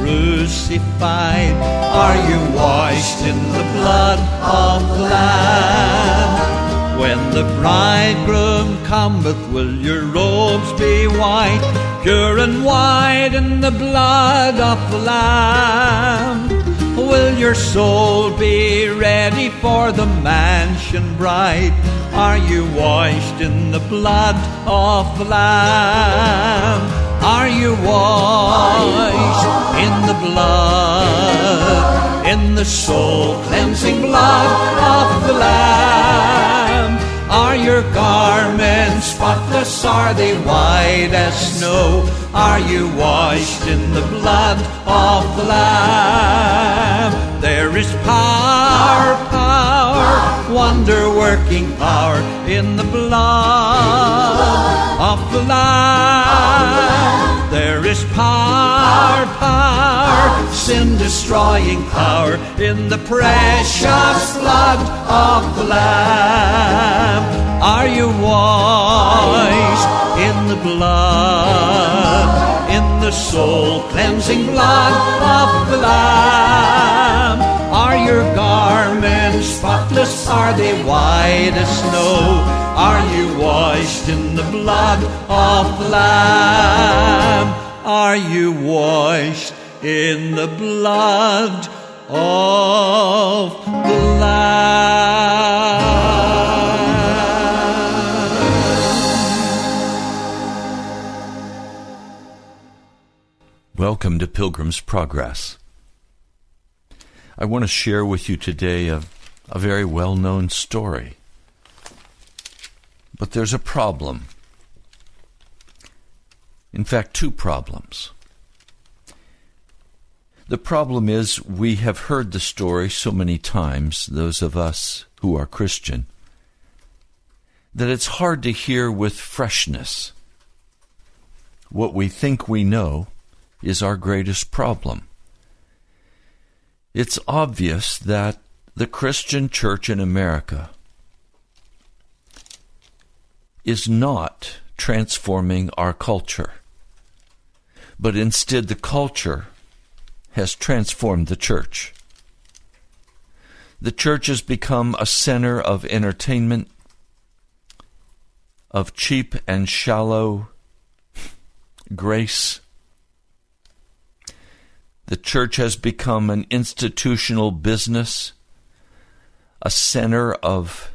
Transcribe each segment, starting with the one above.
Crucified? Are you washed in the blood of the Lamb? When the bridegroom cometh, will your robes be white, pure and white in the blood of the Lamb? Will your soul be ready for the mansion bright? Are you washed in the blood of the Lamb? Are you washed in the blood, in the soul cleansing blood of the Lamb? Are your garments spotless? Are they white as snow? Are you washed in the blood of the Lamb? There is power, power, wonder working power in the blood of the Lamb. There is power, power, sin destroying power in the precious blood of the Lamb. Are you washed in the blood, in the soul cleansing blood of the Lamb? Are your garments spotless? Are they white as snow? Are you washed in the blood of the Lamb? Are you washed in the blood of the Lamb? Welcome to Pilgrim's Progress. I want to share with you today a, a very well known story. But there's a problem. In fact, two problems. The problem is we have heard the story so many times, those of us who are Christian, that it's hard to hear with freshness. What we think we know is our greatest problem. It's obvious that the Christian church in America is not transforming our culture, but instead the culture has transformed the church. The church has become a center of entertainment, of cheap and shallow grace. The church has become an institutional business, a center of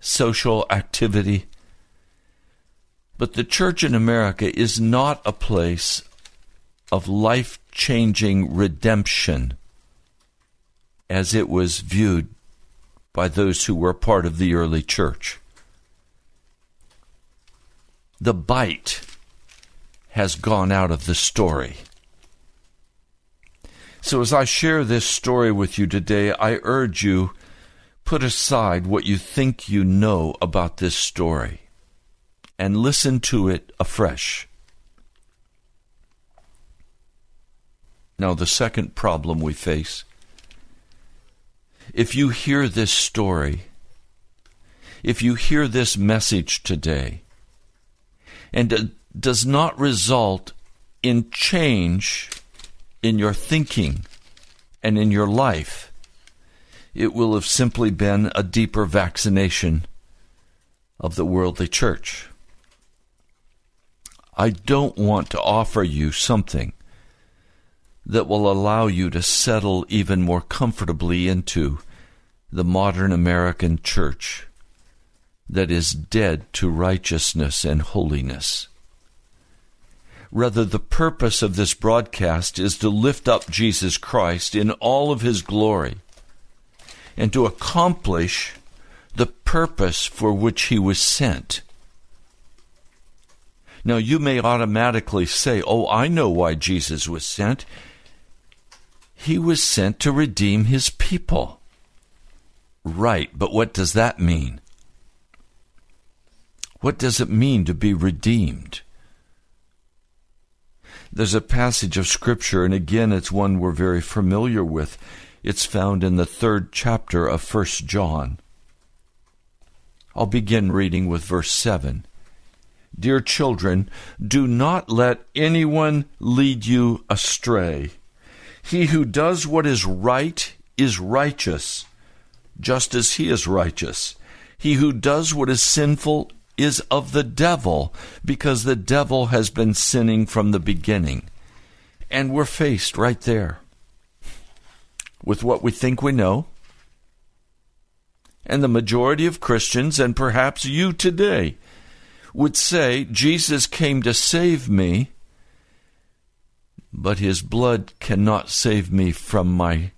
social activity. But the church in America is not a place of life changing redemption as it was viewed by those who were part of the early church. The bite has gone out of the story. So, as I share this story with you today, I urge you put aside what you think you know about this story and listen to it afresh. Now, the second problem we face if you hear this story, if you hear this message today, and it does not result in change in your thinking and in your life, it will have simply been a deeper vaccination of the worldly church. I don't want to offer you something that will allow you to settle even more comfortably into the modern American church that is dead to righteousness and holiness. Rather, the purpose of this broadcast is to lift up Jesus Christ in all of his glory and to accomplish the purpose for which he was sent. Now, you may automatically say, Oh, I know why Jesus was sent. He was sent to redeem his people. Right, but what does that mean? What does it mean to be redeemed? There's a passage of Scripture, and again, it's one we're very familiar with. It's found in the third chapter of First John. I'll begin reading with verse 7. Dear children, do not let anyone lead you astray. He who does what is right is righteous, just as he is righteous. He who does what is sinful is of the devil, because the devil has been sinning from the beginning. And we're faced right there with what we think we know. And the majority of Christians, and perhaps you today, would say, Jesus came to save me but his blood cannot save me from my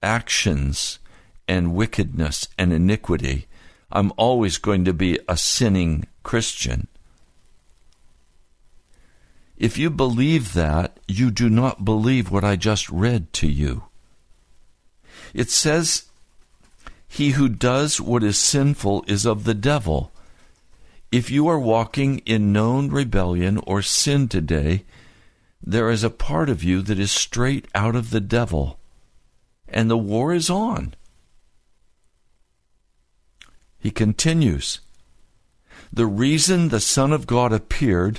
actions and wickedness and iniquity. I'm always going to be a sinning Christian. If you believe that, you do not believe what I just read to you. It says, He who does what is sinful is of the devil. If you are walking in known rebellion or sin today, there is a part of you that is straight out of the devil, and the war is on. He continues The reason the Son of God appeared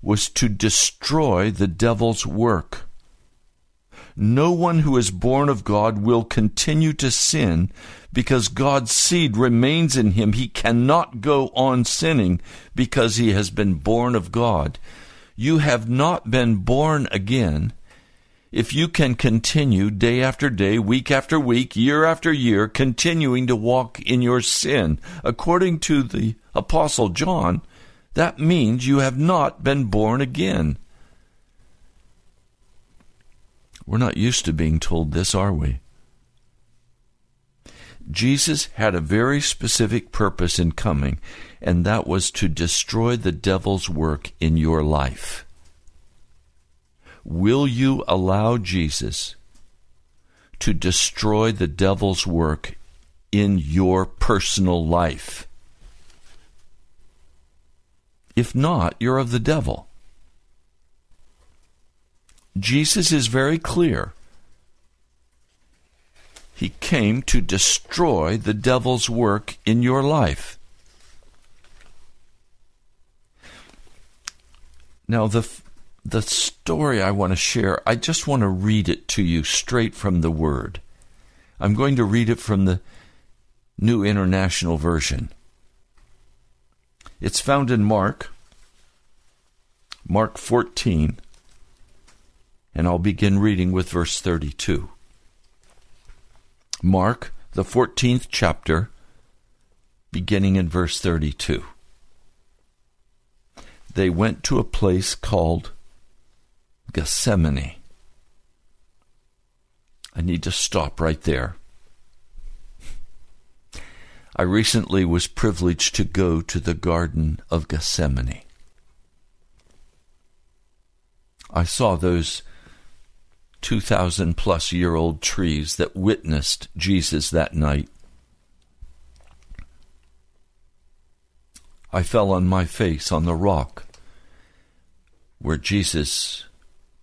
was to destroy the devil's work. No one who is born of God will continue to sin because God's seed remains in him. He cannot go on sinning because he has been born of God you have not been born again, if you can continue day after day, week after week, year after year, continuing to walk in your sin, according to the Apostle John, that means you have not been born again. We're not used to being told this, are we? Jesus had a very specific purpose in coming, and that was to destroy the devil's work in your life. Will you allow Jesus to destroy the devil's work in your personal life? If not, you're of the devil. Jesus is very clear. He came to destroy the devil's work in your life. Now, the, the story I want to share, I just want to read it to you straight from the Word. I'm going to read it from the New International Version. It's found in Mark, Mark 14, and I'll begin reading with verse 32. Mark, the 14th chapter, beginning in verse 32. They went to a place called Gethsemane. I need to stop right there. I recently was privileged to go to the Garden of Gethsemane. I saw those 2,000 plus year old trees that witnessed Jesus that night. I fell on my face on the rock where Jesus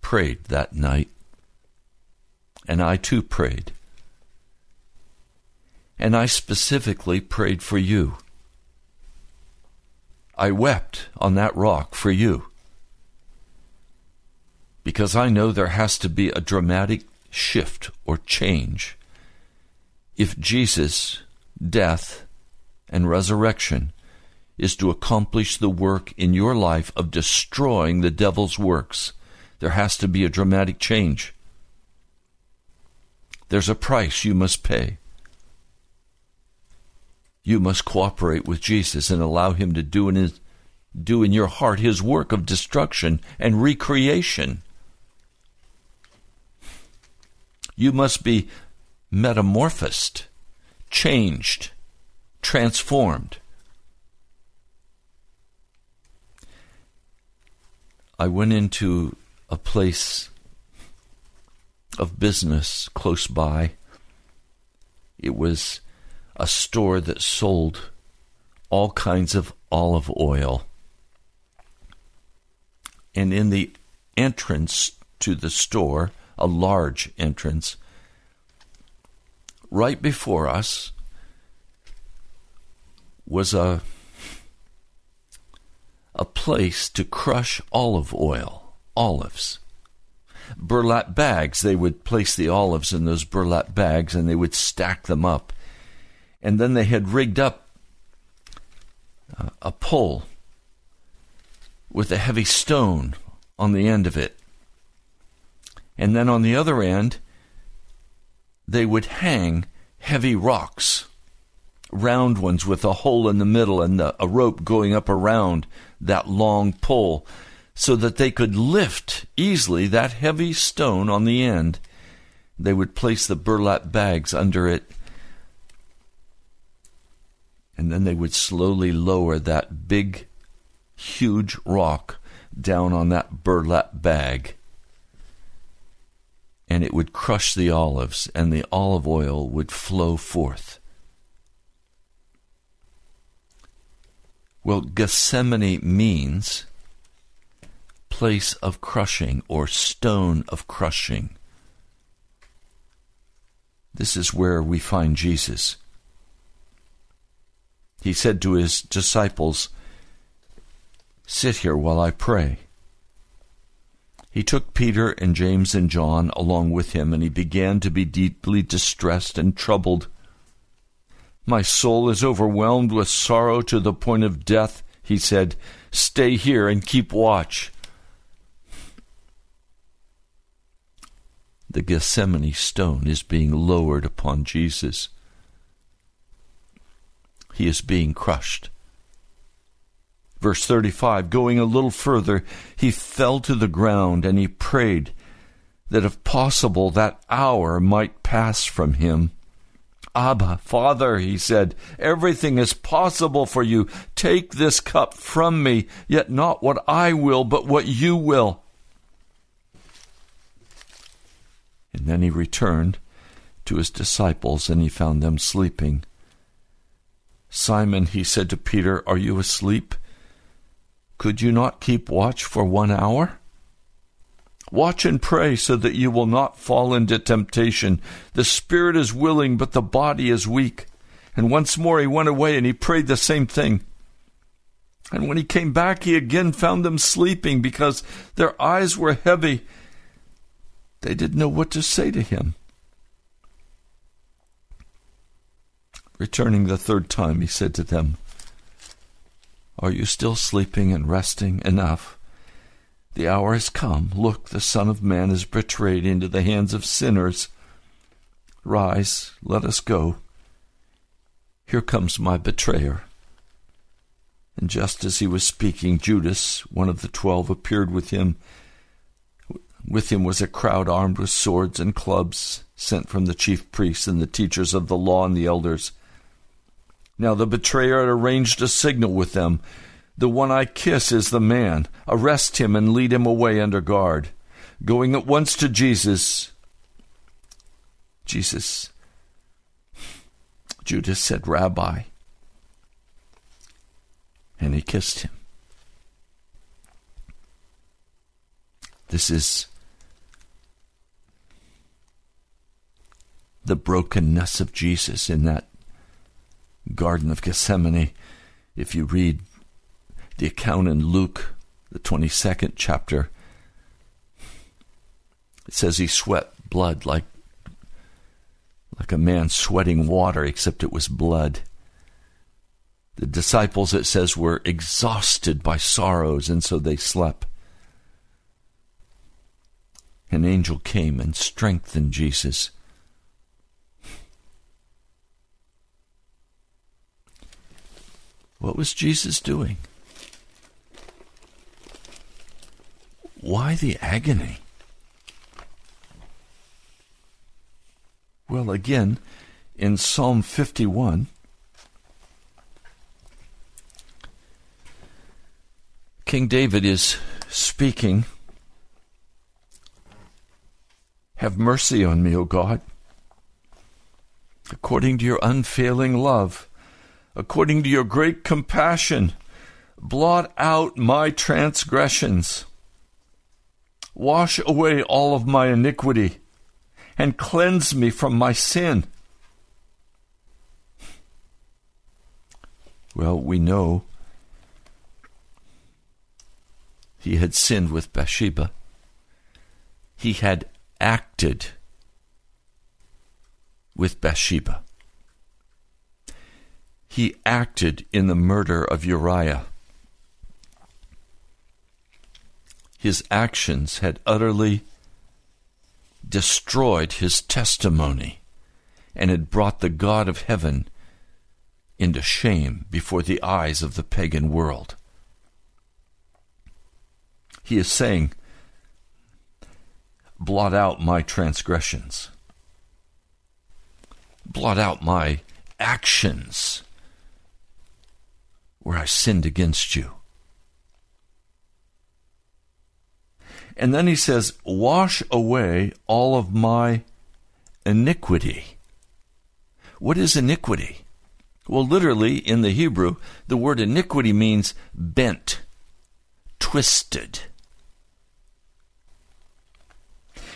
prayed that night. And I too prayed. And I specifically prayed for you. I wept on that rock for you. Because I know there has to be a dramatic shift or change if Jesus' death and resurrection is to accomplish the work in your life of destroying the devil's works. There has to be a dramatic change. There's a price you must pay. You must cooperate with Jesus and allow him to do in his do in your heart his work of destruction and recreation. You must be metamorphosed, changed, transformed. I went into a place of business close by. It was a store that sold all kinds of olive oil. And in the entrance to the store, a large entrance, right before us was a a place to crush olive oil, olives. Burlap bags, they would place the olives in those burlap bags and they would stack them up. And then they had rigged up uh, a pole with a heavy stone on the end of it. And then on the other end, they would hang heavy rocks, round ones with a hole in the middle and a rope going up around that long pole so that they could lift easily that heavy stone on the end. They would place the burlap bags under it, and then they would slowly lower that big, huge rock down on that burlap bag. And it would crush the olives, and the olive oil would flow forth. Well, Gethsemane means place of crushing or stone of crushing. This is where we find Jesus. He said to his disciples, Sit here while I pray. He took Peter and James and John along with him, and he began to be deeply distressed and troubled. My soul is overwhelmed with sorrow to the point of death, he said. Stay here and keep watch. The Gethsemane stone is being lowered upon Jesus. He is being crushed. Verse 35 Going a little further, he fell to the ground and he prayed that if possible that hour might pass from him. Abba, Father, he said, everything is possible for you. Take this cup from me, yet not what I will, but what you will. And then he returned to his disciples, and he found them sleeping. Simon, he said to Peter, Are you asleep? Could you not keep watch for one hour? Watch and pray so that you will not fall into temptation. The spirit is willing, but the body is weak. And once more he went away and he prayed the same thing. And when he came back, he again found them sleeping because their eyes were heavy. They didn't know what to say to him. Returning the third time, he said to them, Are you still sleeping and resting enough? The hour has come. Look, the Son of Man is betrayed into the hands of sinners. Rise, let us go. Here comes my betrayer. And just as he was speaking, Judas, one of the twelve, appeared with him. With him was a crowd armed with swords and clubs, sent from the chief priests and the teachers of the law and the elders. Now the betrayer had arranged a signal with them the one I kiss is the man. Arrest him and lead him away under guard. Going at once to Jesus, Jesus, Judas said, Rabbi. And he kissed him. This is the brokenness of Jesus in that Garden of Gethsemane. If you read the account in Luke, the 22nd chapter, it says he sweat blood like, like a man sweating water, except it was blood. The disciples, it says, were exhausted by sorrows, and so they slept. An angel came and strengthened Jesus. What was Jesus doing? Why the agony? Well, again, in Psalm 51, King David is speaking Have mercy on me, O God, according to your unfailing love, according to your great compassion. Blot out my transgressions. Wash away all of my iniquity and cleanse me from my sin. Well, we know he had sinned with Bathsheba. He had acted with Bathsheba. He acted in the murder of Uriah. His actions had utterly destroyed his testimony and had brought the God of heaven into shame before the eyes of the pagan world. He is saying, blot out my transgressions, blot out my actions where I sinned against you. And then he says, Wash away all of my iniquity. What is iniquity? Well, literally in the Hebrew, the word iniquity means bent, twisted.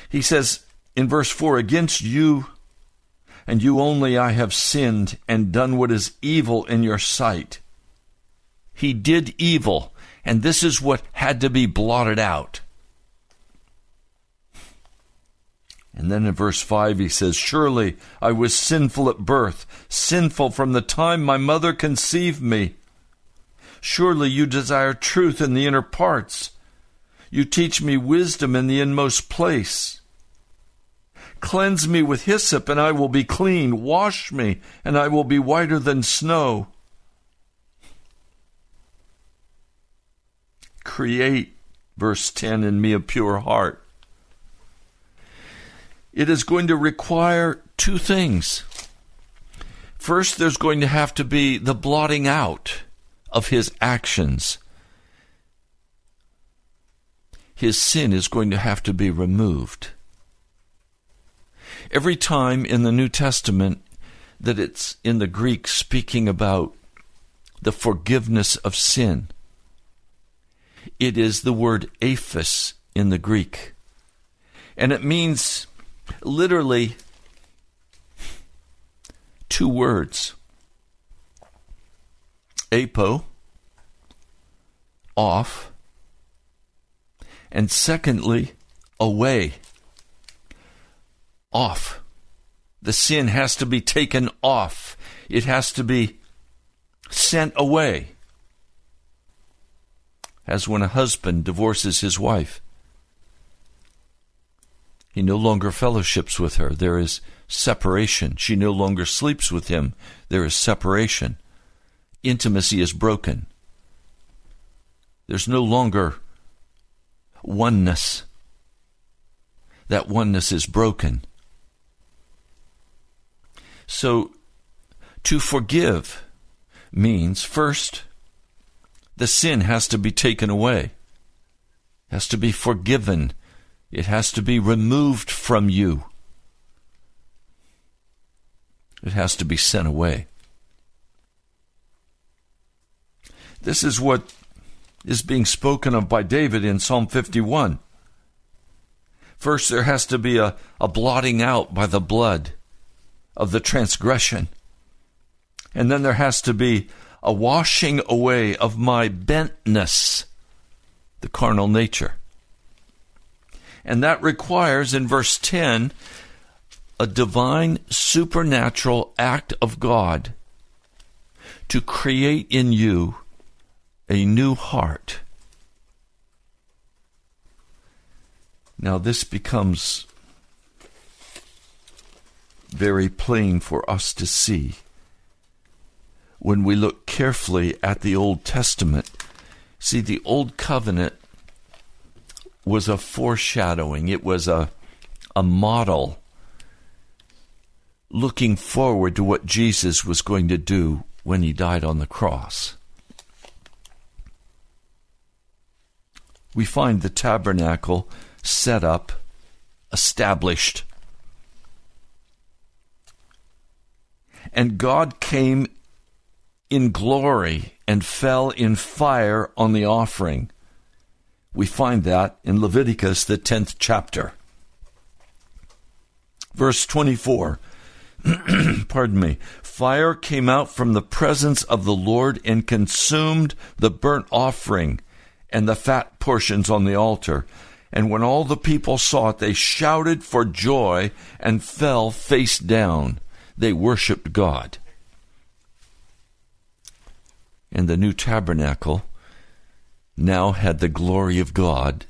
He says in verse 4 Against you and you only I have sinned and done what is evil in your sight. He did evil, and this is what had to be blotted out. And then in verse 5, he says, Surely I was sinful at birth, sinful from the time my mother conceived me. Surely you desire truth in the inner parts. You teach me wisdom in the inmost place. Cleanse me with hyssop, and I will be clean. Wash me, and I will be whiter than snow. Create, verse 10, in me a pure heart. It is going to require two things. First, there's going to have to be the blotting out of his actions. His sin is going to have to be removed. Every time in the New Testament that it's in the Greek speaking about the forgiveness of sin, it is the word aphis in the Greek. And it means literally two words apo, off, and secondly, away off. The sin has to be taken off. It has to be sent away. As when a husband divorces his wife. He no longer fellowships with her. There is separation. She no longer sleeps with him. There is separation. Intimacy is broken. There's no longer oneness. That oneness is broken. So, to forgive means first, the sin has to be taken away, has to be forgiven, it has to be removed from you, it has to be sent away. This is what is being spoken of by David in Psalm 51. First, there has to be a, a blotting out by the blood of the transgression. And then there has to be a washing away of my bentness, the carnal nature. And that requires, in verse 10, a divine supernatural act of God to create in you a new heart. Now, this becomes very plain for us to see when we look carefully at the Old Testament. See, the Old Covenant was a foreshadowing, it was a, a model looking forward to what Jesus was going to do when he died on the cross. We find the tabernacle set up, established. And God came in glory and fell in fire on the offering. We find that in Leviticus, the 10th chapter. Verse 24 Pardon me. Fire came out from the presence of the Lord and consumed the burnt offering and the fat portions on the altar. And when all the people saw it, they shouted for joy and fell face down. They worshiped God. And the new tabernacle now had the glory of God,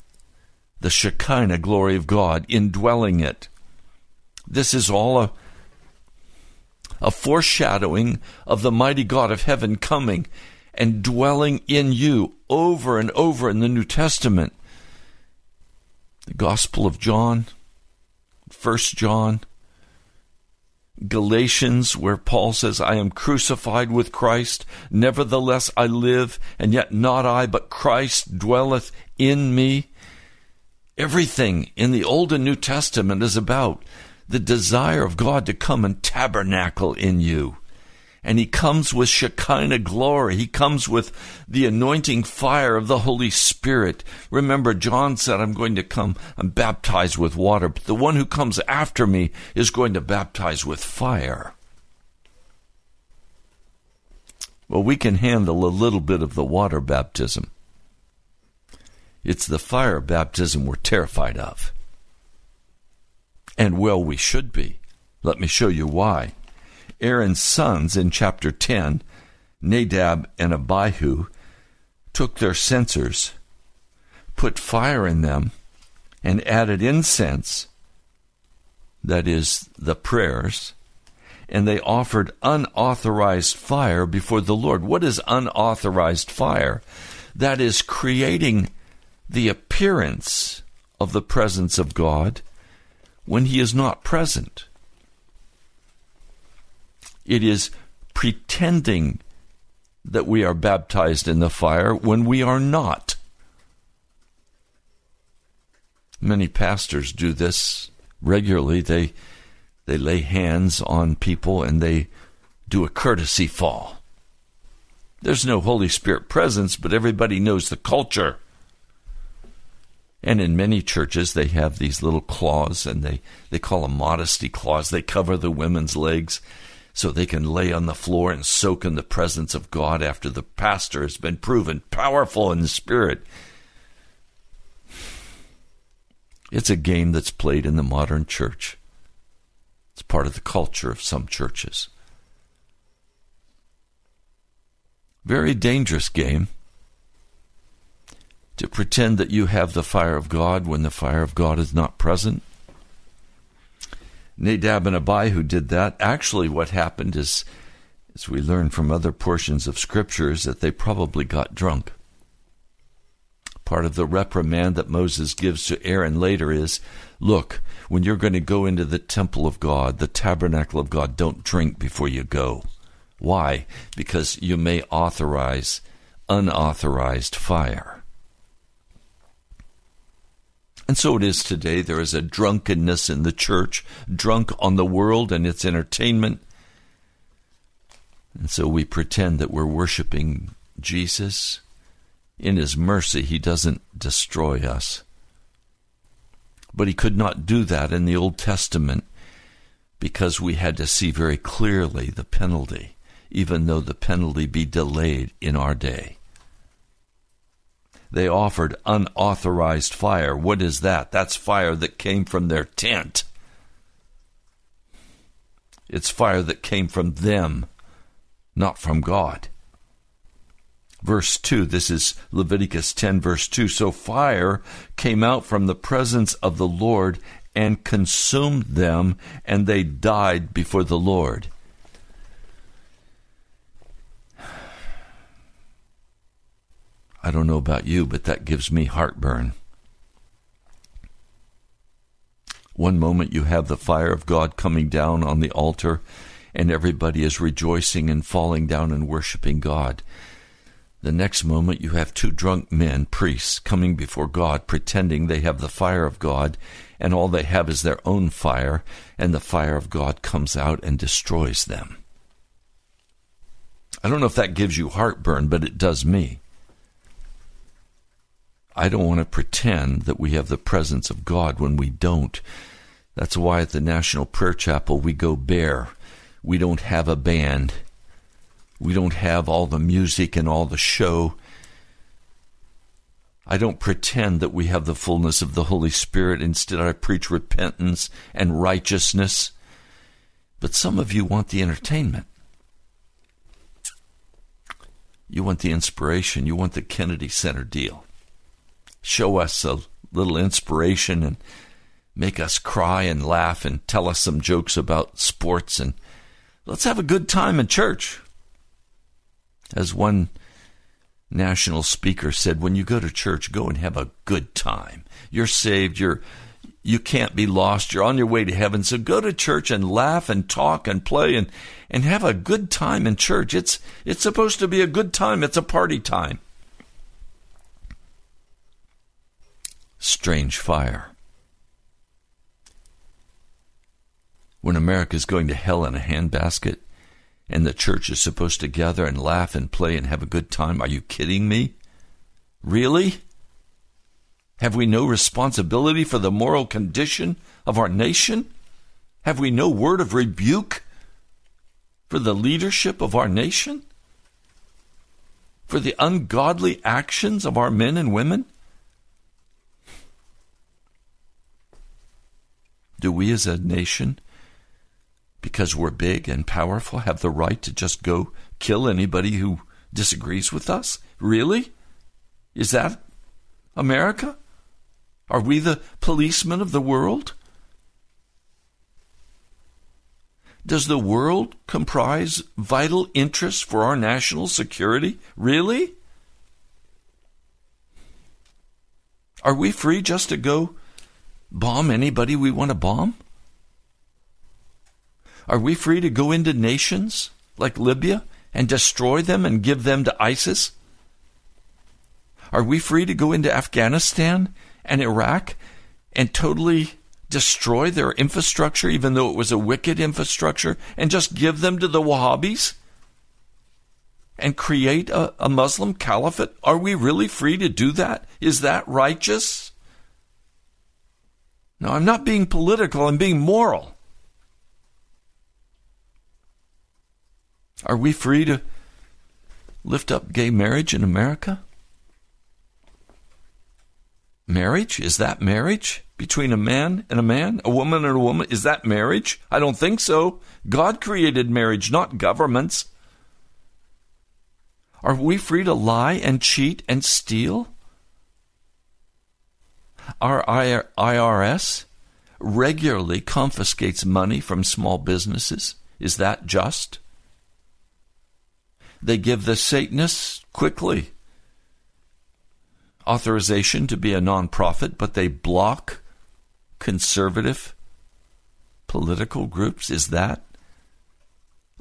the Shekinah glory of God, indwelling it. This is all a, a foreshadowing of the mighty God of heaven coming and dwelling in you over and over in the New Testament. The Gospel of John, First John, Galatians, where Paul says, I am crucified with Christ, nevertheless I live, and yet not I, but Christ dwelleth in me. Everything in the Old and New Testament is about the desire of God to come and tabernacle in you and he comes with Shekinah glory. He comes with the anointing fire of the Holy Spirit. Remember, John said, I'm going to come and baptize with water, but the one who comes after me is going to baptize with fire. Well, we can handle a little bit of the water baptism. It's the fire baptism we're terrified of. And well, we should be. Let me show you why. Aaron's sons in chapter 10, Nadab and Abihu, took their censers, put fire in them, and added incense, that is, the prayers, and they offered unauthorized fire before the Lord. What is unauthorized fire? That is creating the appearance of the presence of God when He is not present. It is pretending that we are baptized in the fire when we are not. Many pastors do this regularly. They they lay hands on people and they do a courtesy fall. There's no Holy Spirit presence, but everybody knows the culture. And in many churches, they have these little cloths, and they, they call them modesty cloths. They cover the women's legs so they can lay on the floor and soak in the presence of God after the pastor has been proven powerful in the Spirit. It's a game that's played in the modern church. It's part of the culture of some churches. Very dangerous game to pretend that you have the fire of God when the fire of God is not present. Nadab and Abihu did that. Actually, what happened is, as we learn from other portions of scriptures, that they probably got drunk. Part of the reprimand that Moses gives to Aaron later is look, when you're going to go into the temple of God, the tabernacle of God, don't drink before you go. Why? Because you may authorize unauthorized fire. And so it is today. There is a drunkenness in the church, drunk on the world and its entertainment. And so we pretend that we're worshiping Jesus, in his mercy, he doesn't destroy us. But he could not do that in the Old Testament because we had to see very clearly the penalty, even though the penalty be delayed in our day. They offered unauthorized fire. What is that? That's fire that came from their tent. It's fire that came from them, not from God. Verse 2, this is Leviticus 10, verse 2. So fire came out from the presence of the Lord and consumed them, and they died before the Lord. I don't know about you, but that gives me heartburn. One moment you have the fire of God coming down on the altar, and everybody is rejoicing and falling down and worshiping God. The next moment you have two drunk men, priests, coming before God, pretending they have the fire of God, and all they have is their own fire, and the fire of God comes out and destroys them. I don't know if that gives you heartburn, but it does me. I don't want to pretend that we have the presence of God when we don't. That's why at the National Prayer Chapel we go bare. We don't have a band. We don't have all the music and all the show. I don't pretend that we have the fullness of the Holy Spirit. Instead, I preach repentance and righteousness. But some of you want the entertainment. You want the inspiration. You want the Kennedy Center deal show us a little inspiration and make us cry and laugh and tell us some jokes about sports and let's have a good time in church. As one national speaker said, when you go to church, go and have a good time. You're saved, you're you can't be lost, you're on your way to heaven. So go to church and laugh and talk and play and, and have a good time in church. It's it's supposed to be a good time, it's a party time. Strange fire. When America is going to hell in a handbasket and the church is supposed to gather and laugh and play and have a good time, are you kidding me? Really? Have we no responsibility for the moral condition of our nation? Have we no word of rebuke for the leadership of our nation? For the ungodly actions of our men and women? Do we as a nation, because we're big and powerful, have the right to just go kill anybody who disagrees with us? Really? Is that America? Are we the policemen of the world? Does the world comprise vital interests for our national security? Really? Are we free just to go bomb anybody we want to bomb? Are we free to go into nations like Libya and destroy them and give them to ISIS? Are we free to go into Afghanistan and Iraq and totally destroy their infrastructure, even though it was a wicked infrastructure, and just give them to the Wahhabis? And create a, a Muslim caliphate? Are we really free to do that? Is that righteous? Now, I'm not being political, I'm being moral. Are we free to lift up gay marriage in America? Marriage? Is that marriage? Between a man and a man? A woman and a woman? Is that marriage? I don't think so. God created marriage, not governments. Are we free to lie and cheat and steal? Our IRS regularly confiscates money from small businesses. Is that just? They give the Satanists quickly authorization to be a nonprofit, but they block conservative political groups. Is that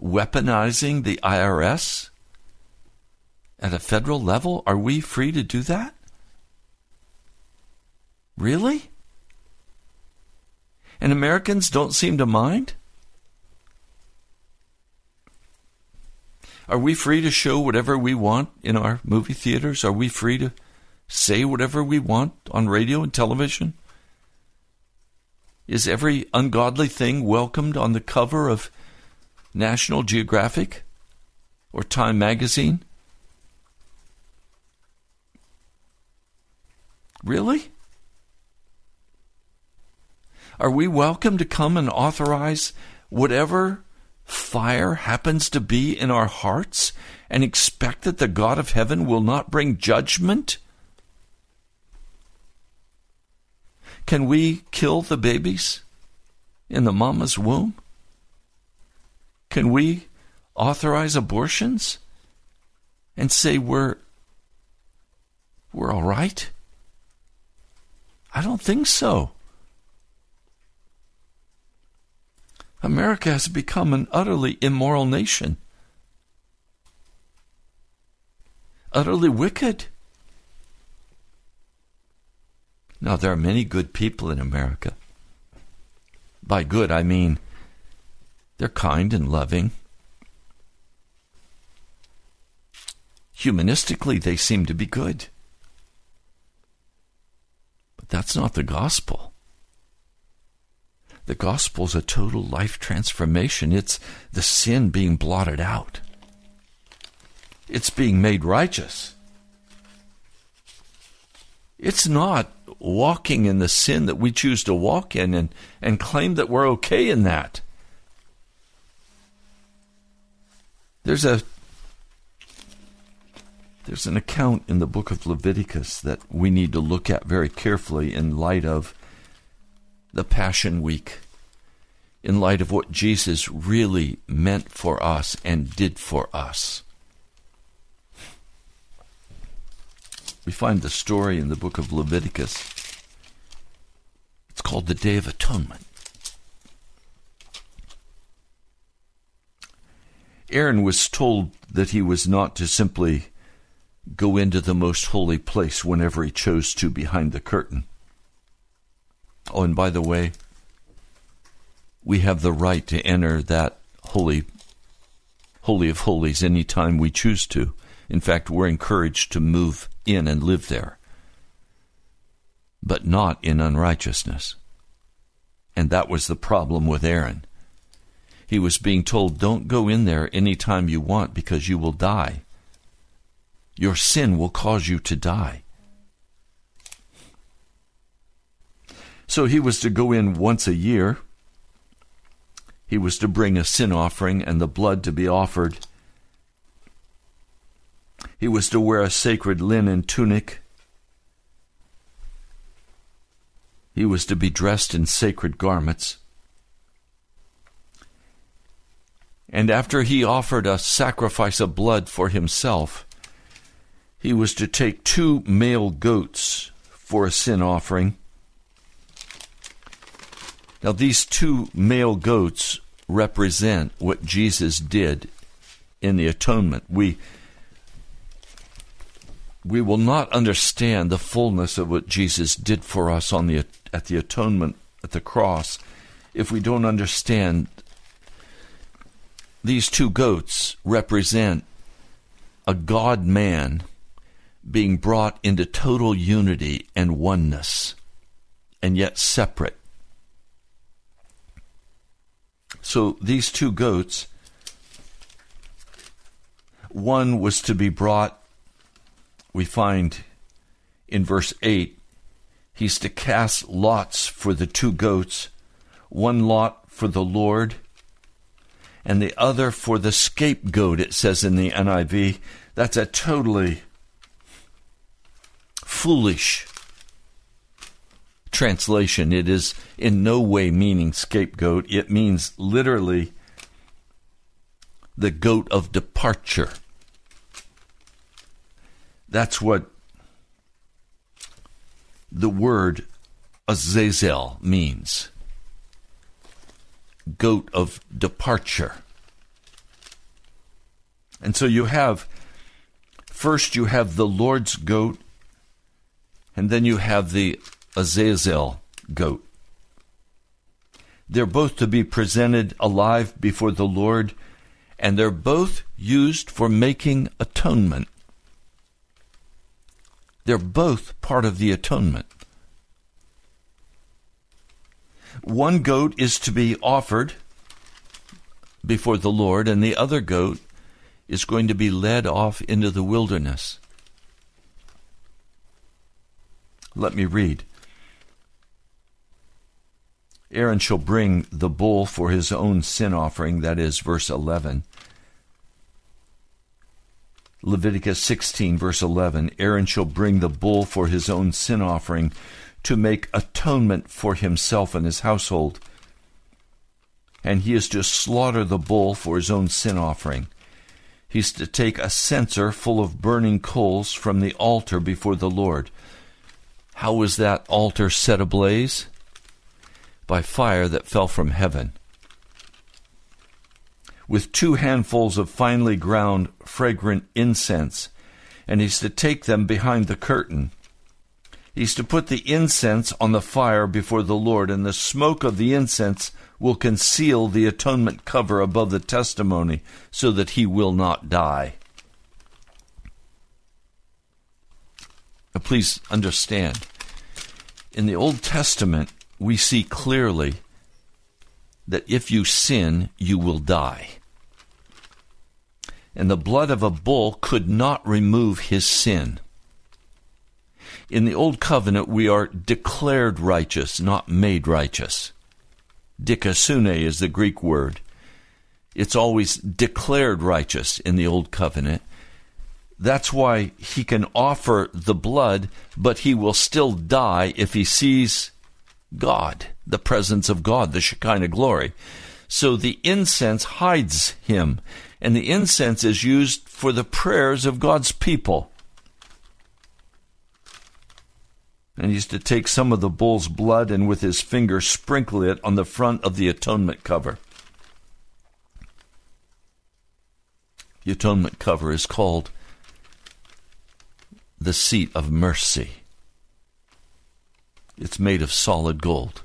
weaponizing the IRS at a federal level? Are we free to do that? Really? And Americans don't seem to mind? Are we free to show whatever we want in our movie theaters? Are we free to say whatever we want on radio and television? Is every ungodly thing welcomed on the cover of National Geographic or Time magazine? Really? Are we welcome to come and authorize whatever fire happens to be in our hearts and expect that the God of heaven will not bring judgment? Can we kill the babies in the mama's womb? Can we authorize abortions and say we're we're all right? I don't think so. America has become an utterly immoral nation. Utterly wicked. Now, there are many good people in America. By good, I mean they're kind and loving. Humanistically, they seem to be good. But that's not the gospel. The gospel is a total life transformation. It's the sin being blotted out. It's being made righteous. It's not walking in the sin that we choose to walk in and, and claim that we're okay in that. There's a there's an account in the book of Leviticus that we need to look at very carefully in light of the Passion Week, in light of what Jesus really meant for us and did for us. We find the story in the book of Leviticus. It's called the Day of Atonement. Aaron was told that he was not to simply go into the most holy place whenever he chose to behind the curtain. Oh, and by the way, we have the right to enter that holy holy of holies anytime we choose to. In fact, we're encouraged to move in and live there, but not in unrighteousness. And that was the problem with Aaron. He was being told, Don't go in there any time you want because you will die. Your sin will cause you to die. So he was to go in once a year. He was to bring a sin offering and the blood to be offered he was to wear a sacred linen tunic. He was to be dressed in sacred garments. And after he offered a sacrifice of blood for himself, he was to take two male goats for a sin offering. Now, these two male goats represent what Jesus did in the atonement. We we will not understand the fullness of what Jesus did for us on the at the atonement at the cross if we don't understand these two goats represent a God man being brought into total unity and oneness and yet separate. So these two goats, one was to be brought we find in verse 8 he's to cast lots for the two goats, one lot for the Lord, and the other for the scapegoat, it says in the NIV. That's a totally foolish translation. It is in no way meaning scapegoat, it means literally the goat of departure. That's what the word Azazel means goat of departure. And so you have, first, you have the Lord's goat, and then you have the Azazel goat. They're both to be presented alive before the Lord And they're both used for making atonement. They're both part of the atonement. One goat is to be offered before the Lord, and the other goat is going to be led off into the wilderness. Let me read. Aaron shall bring the bull for his own sin offering, that is, verse 11. Leviticus 16, verse 11 Aaron shall bring the bull for his own sin offering to make atonement for himself and his household. And he is to slaughter the bull for his own sin offering. He's to take a censer full of burning coals from the altar before the Lord. How was that altar set ablaze? By fire that fell from heaven with two handfuls of finely ground fragrant incense, and he's to take them behind the curtain. He's to put the incense on the fire before the Lord, and the smoke of the incense will conceal the atonement cover above the testimony so that he will not die. Now, please understand, in the Old Testament, we see clearly that if you sin, you will die and the blood of a bull could not remove his sin. In the Old Covenant, we are declared righteous, not made righteous. Dikasune is the Greek word. It's always declared righteous in the Old Covenant. That's why he can offer the blood, but he will still die if he sees God, the presence of God, the Shekinah glory. So the incense hides him and the incense is used for the prayers of God's people. And he's to take some of the bull's blood and with his finger sprinkle it on the front of the atonement cover. The atonement cover is called the seat of mercy. It's made of solid gold.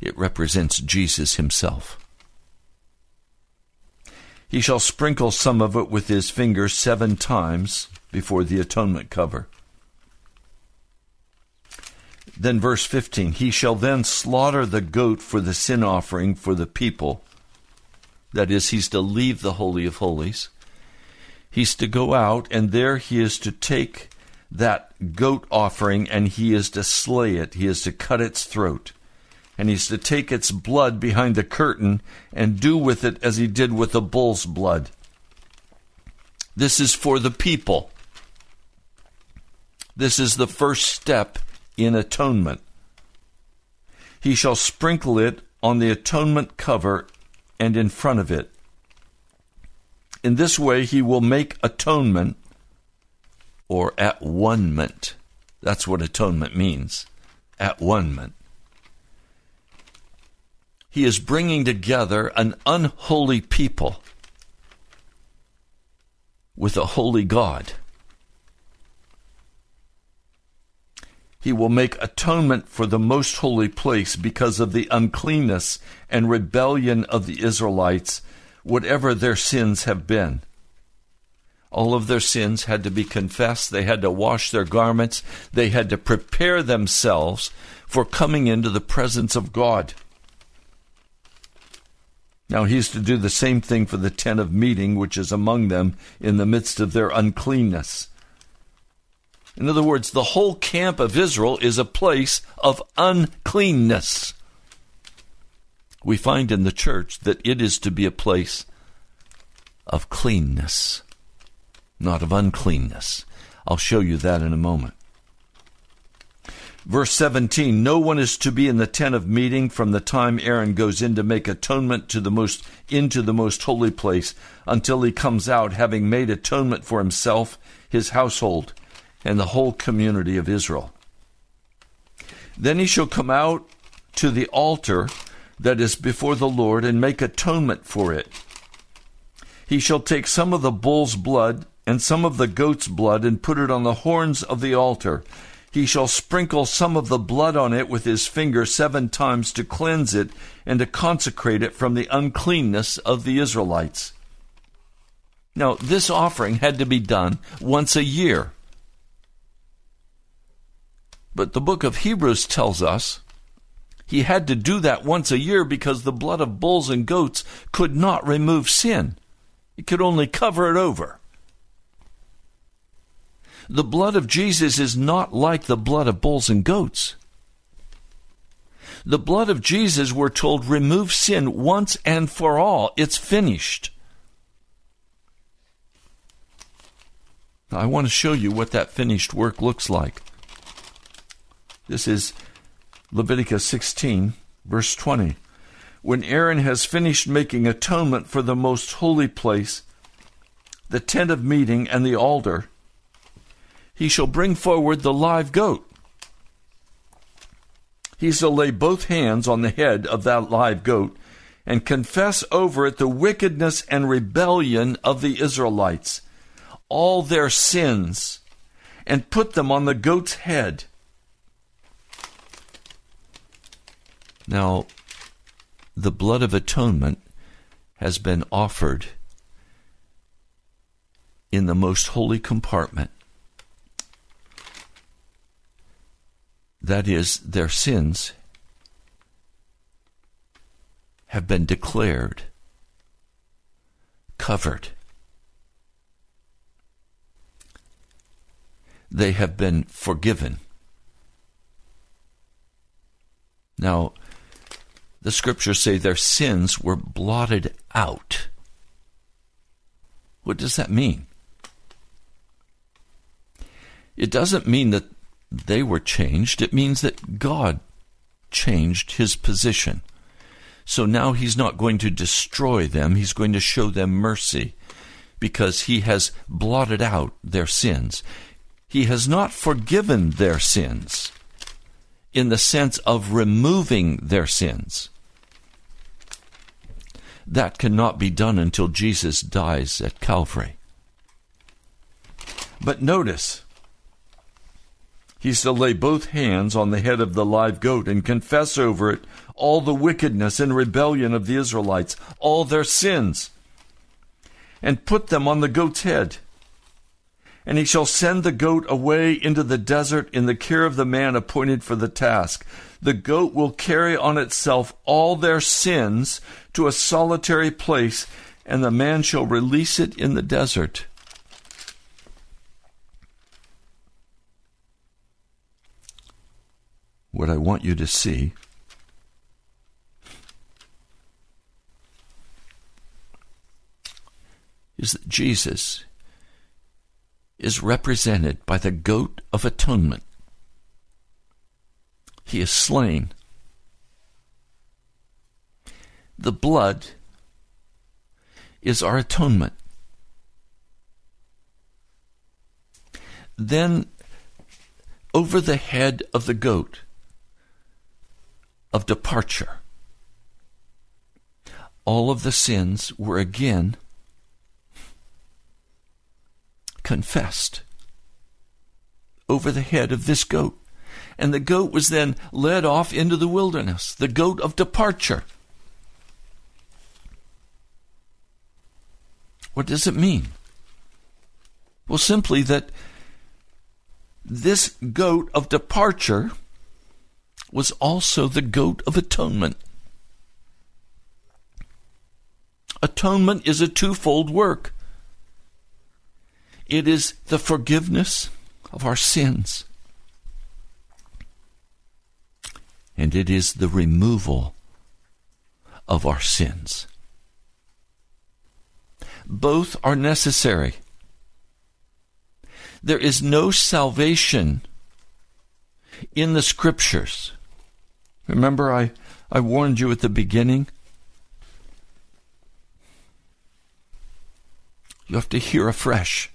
It represents Jesus himself. He shall sprinkle some of it with his finger seven times before the atonement cover. Then, verse 15 He shall then slaughter the goat for the sin offering for the people. That is, he's to leave the Holy of Holies. He's to go out, and there he is to take that goat offering and he is to slay it. He is to cut its throat and he's to take its blood behind the curtain and do with it as he did with the bull's blood. This is for the people. This is the first step in atonement. He shall sprinkle it on the atonement cover and in front of it. In this way, he will make atonement or at one ment. That's what atonement means. At one ment he is bringing together an unholy people with a holy God. He will make atonement for the most holy place because of the uncleanness and rebellion of the Israelites, whatever their sins have been. All of their sins had to be confessed. They had to wash their garments. They had to prepare themselves for coming into the presence of God. Now he is to do the same thing for the tent of meeting, which is among them in the midst of their uncleanness. In other words, the whole camp of Israel is a place of uncleanness. We find in the church that it is to be a place of cleanness, not of uncleanness. I'll show you that in a moment. Verse 17 No one is to be in the tent of meeting from the time Aaron goes in to make atonement to the most into the most holy place until he comes out having made atonement for himself, his household, and the whole community of Israel. Then he shall come out to the altar that is before the Lord and make atonement for it. He shall take some of the bull's blood and some of the goat's blood and put it on the horns of the altar he shall sprinkle some of the blood on it with his finger seven times to cleanse it and to consecrate it from the uncleanness of the Israelites. Now, this offering had to be done once a year. But the book of Hebrews tells us he had to do that once a year because the blood of bulls and goats could not remove sin, it could only cover it over. The blood of Jesus is not like the blood of bulls and goats. The blood of Jesus, we're told, removes sin once and for all. It's finished. I want to show you what that finished work looks like. This is Leviticus 16, verse 20. When Aaron has finished making atonement for the most holy place, the tent of meeting, and the altar, he shall bring forward the live goat. He shall lay both hands on the head of that live goat and confess over it the wickedness and rebellion of the Israelites, all their sins, and put them on the goat's head. Now, the blood of atonement has been offered in the most holy compartment. That is, their sins have been declared covered. They have been forgiven. Now, the scriptures say their sins were blotted out. What does that mean? It doesn't mean that they were changed, it means that God changed his position. So now he's not going to destroy them, he's going to show them mercy because he has blotted out their sins. He has not forgiven their sins in the sense of removing their sins. That cannot be done until Jesus dies at Calvary. But notice, he's to lay both hands on the head of the live goat and confess over it all the wickedness and rebellion of the Israelites, all their sins, and put them on the goat's head. And he shall send the goat away into the desert in the care of the man appointed for the task. The goat will carry on itself all their sins to a solitary place, and the man shall release it in the desert. What I want you to see is that Jesus is represented by the goat of atonement. He is slain. The blood is our atonement. Then, over the head of the goat of departure, all of the sins were again confessed over the head of this goat. And the goat was then led off into the wilderness, the goat of departure. What does it mean? Well, simply that this goat of departure was also the goat of atonement. Atonement is a twofold work it is the forgiveness of our sins, and it is the removal of our sins. Both are necessary. There is no salvation in the scriptures. Remember, I, I warned you at the beginning You have to hear afresh.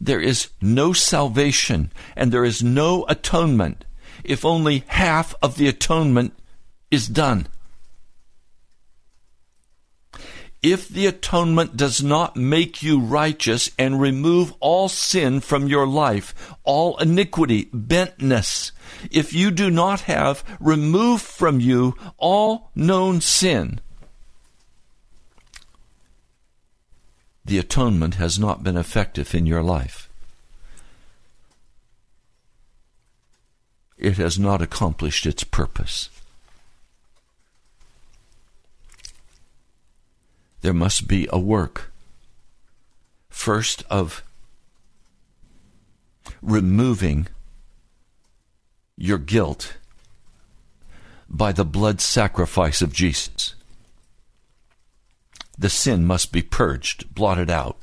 There is no salvation and there is no atonement if only half of the atonement is done. If the atonement does not make you righteous and remove all sin from your life, all iniquity, bentness, if you do not have removed from you all known sin, the atonement has not been effective in your life. It has not accomplished its purpose. There must be a work, first, of removing your guilt by the blood sacrifice of Jesus. The sin must be purged, blotted out.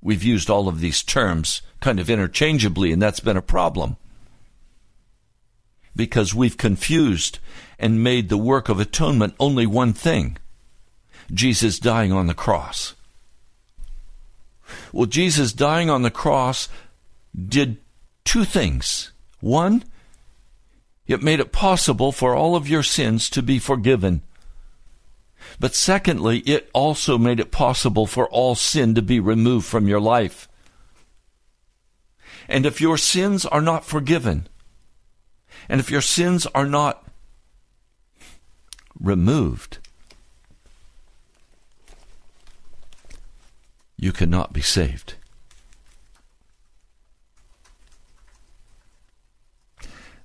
We've used all of these terms kind of interchangeably, and that's been a problem. Because we've confused and made the work of atonement only one thing Jesus dying on the cross. Well, Jesus dying on the cross did two things. One, it made it possible for all of your sins to be forgiven. But secondly, it also made it possible for all sin to be removed from your life. And if your sins are not forgiven, and if your sins are not removed, you cannot be saved.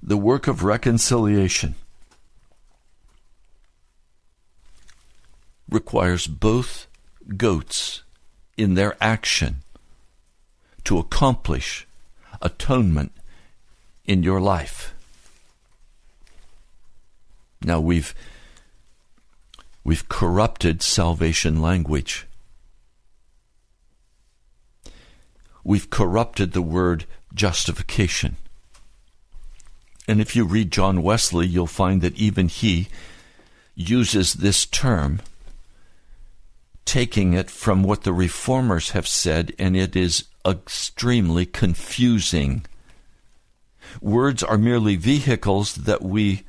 the work of reconciliation requires both goats in their action to accomplish atonement in your life. Now we've we've corrupted salvation language. We've corrupted the word justification. And if you read John Wesley, you'll find that even he uses this term, taking it from what the reformers have said, and it is extremely confusing. Words are merely vehicles that we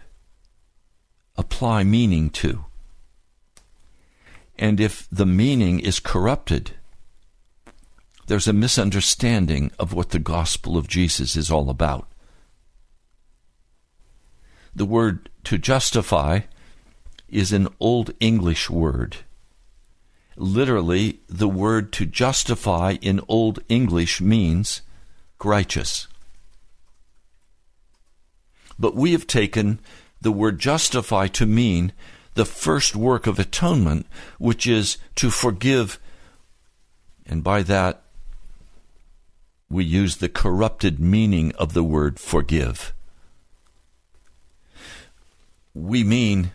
apply meaning to. And if the meaning is corrupted, there's a misunderstanding of what the gospel of Jesus is all about. The word to justify is an Old English word. Literally, the word to justify in Old English means righteous. But we have taken the word justify to mean the first work of atonement, which is to forgive, and by that we use the corrupted meaning of the word forgive we mean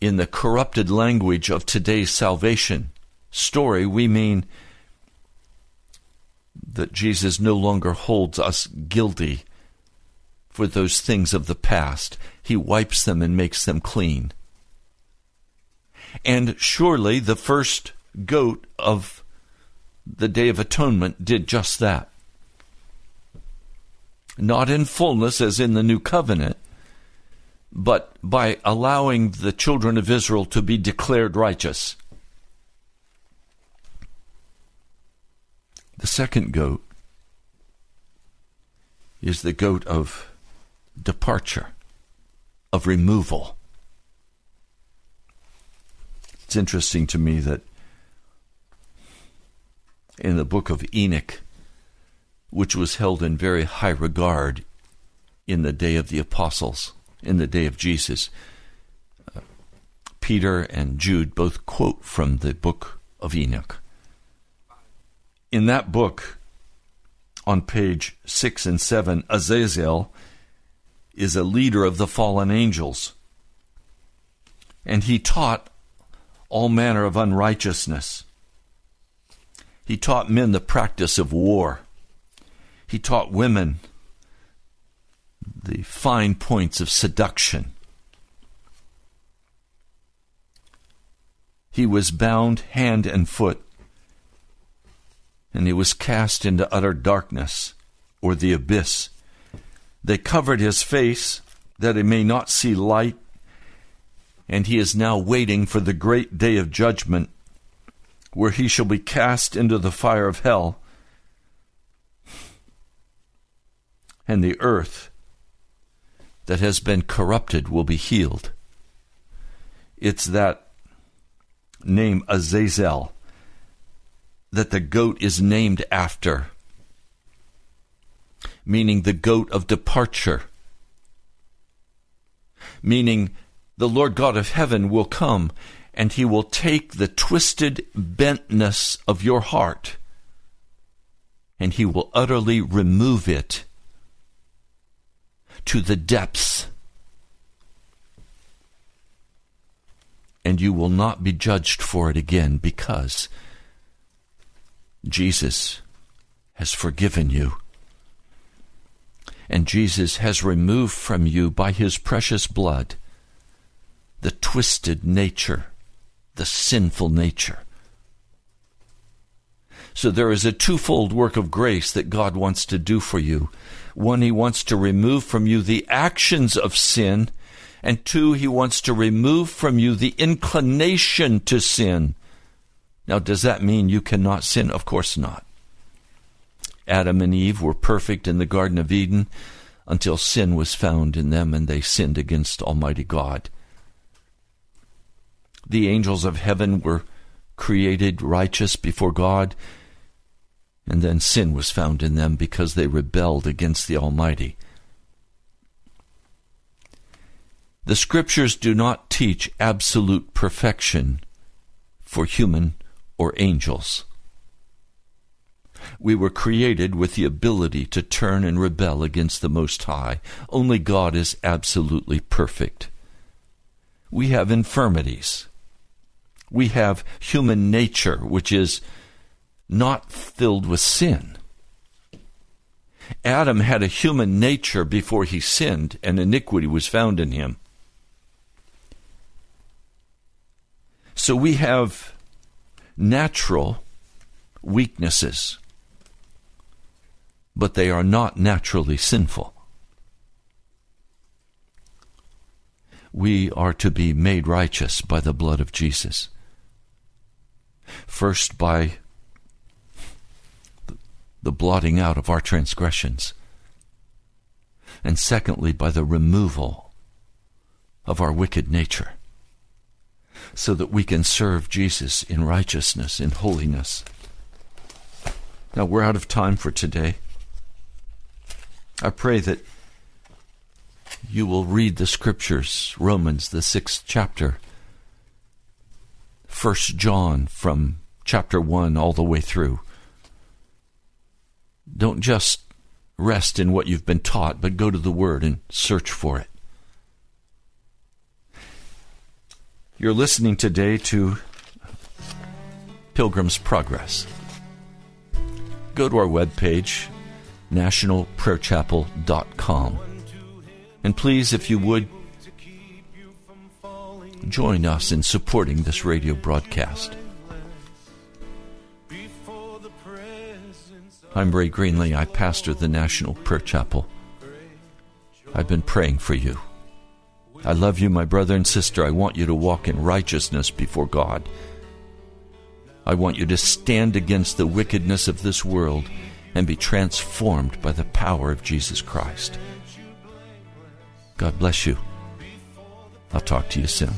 in the corrupted language of today's salvation story, we mean that Jesus no longer holds us guilty for those things of the past. He wipes them and makes them clean. And surely the first goat of the Day of Atonement did just that. Not in fullness as in the New Covenant, but by allowing the children of Israel to be declared righteous. The second goat is the goat of departure, of removal. It's interesting to me that in the book of Enoch, which was held in very high regard in the day of the apostles, in the day of Jesus. Uh, Peter and Jude both quote from the book of Enoch. In that book, on page 6 and 7, Azazel is a leader of the fallen angels. And he taught all manner of unrighteousness. He taught men the practice of war. He taught women the fine points of seduction. He was bound hand and foot, and he was cast into utter darkness or the abyss. They covered his face that he may not see light, and he is now waiting for the great day of judgment, where he shall be cast into the fire of hell. And the earth that has been corrupted will be healed. It's that name Azazel that the goat is named after, meaning the goat of departure, meaning the Lord God of heaven will come and he will take the twisted bentness of your heart and he will utterly remove it to the depths. And you will not be judged for it again because Jesus has forgiven you. And Jesus has removed from you by his precious blood the twisted nature, the sinful nature. So there is a twofold work of grace that God wants to do for you. One, He wants to remove from you the actions of sin, and two, He wants to remove from you the inclination to sin. Now, does that mean you cannot sin? Of course not. Adam and Eve were perfect in the Garden of Eden until sin was found in them and they sinned against Almighty God. The angels of heaven were created righteous before God, and then sin was found in them because they rebelled against the Almighty. The Scriptures do not teach absolute perfection for human or angels. We were created with the ability to turn and rebel against the Most High. Only God is absolutely perfect. We have infirmities. We have human nature, which is not filled with sin. Adam had a human nature before he sinned, and iniquity was found in him. So we have natural weaknesses, but they are not naturally sinful. We are to be made righteous by the blood of Jesus. First, by the blotting out of our transgressions, and secondly, by the removal of our wicked nature, so that we can serve Jesus in righteousness, in holiness. Now, we're out of time for today. I pray that you will read the scriptures, Romans, the sixth chapter, First John from chapter 1 all the way through. Don't just rest in what you've been taught, but go to the Word and search for it. You're listening today to Pilgrim's Progress. Go to our webpage, nationalprayerchapel.com. And please, if you would, join us in supporting this radio broadcast. I'm Ray Greenley. I pastor the National Prayer Chapel. I've been praying for you. I love you, my brother and sister. I want you to walk in righteousness before God. I want you to stand against the wickedness of this world and be transformed by the power of Jesus Christ. God bless you. I'll talk to you soon.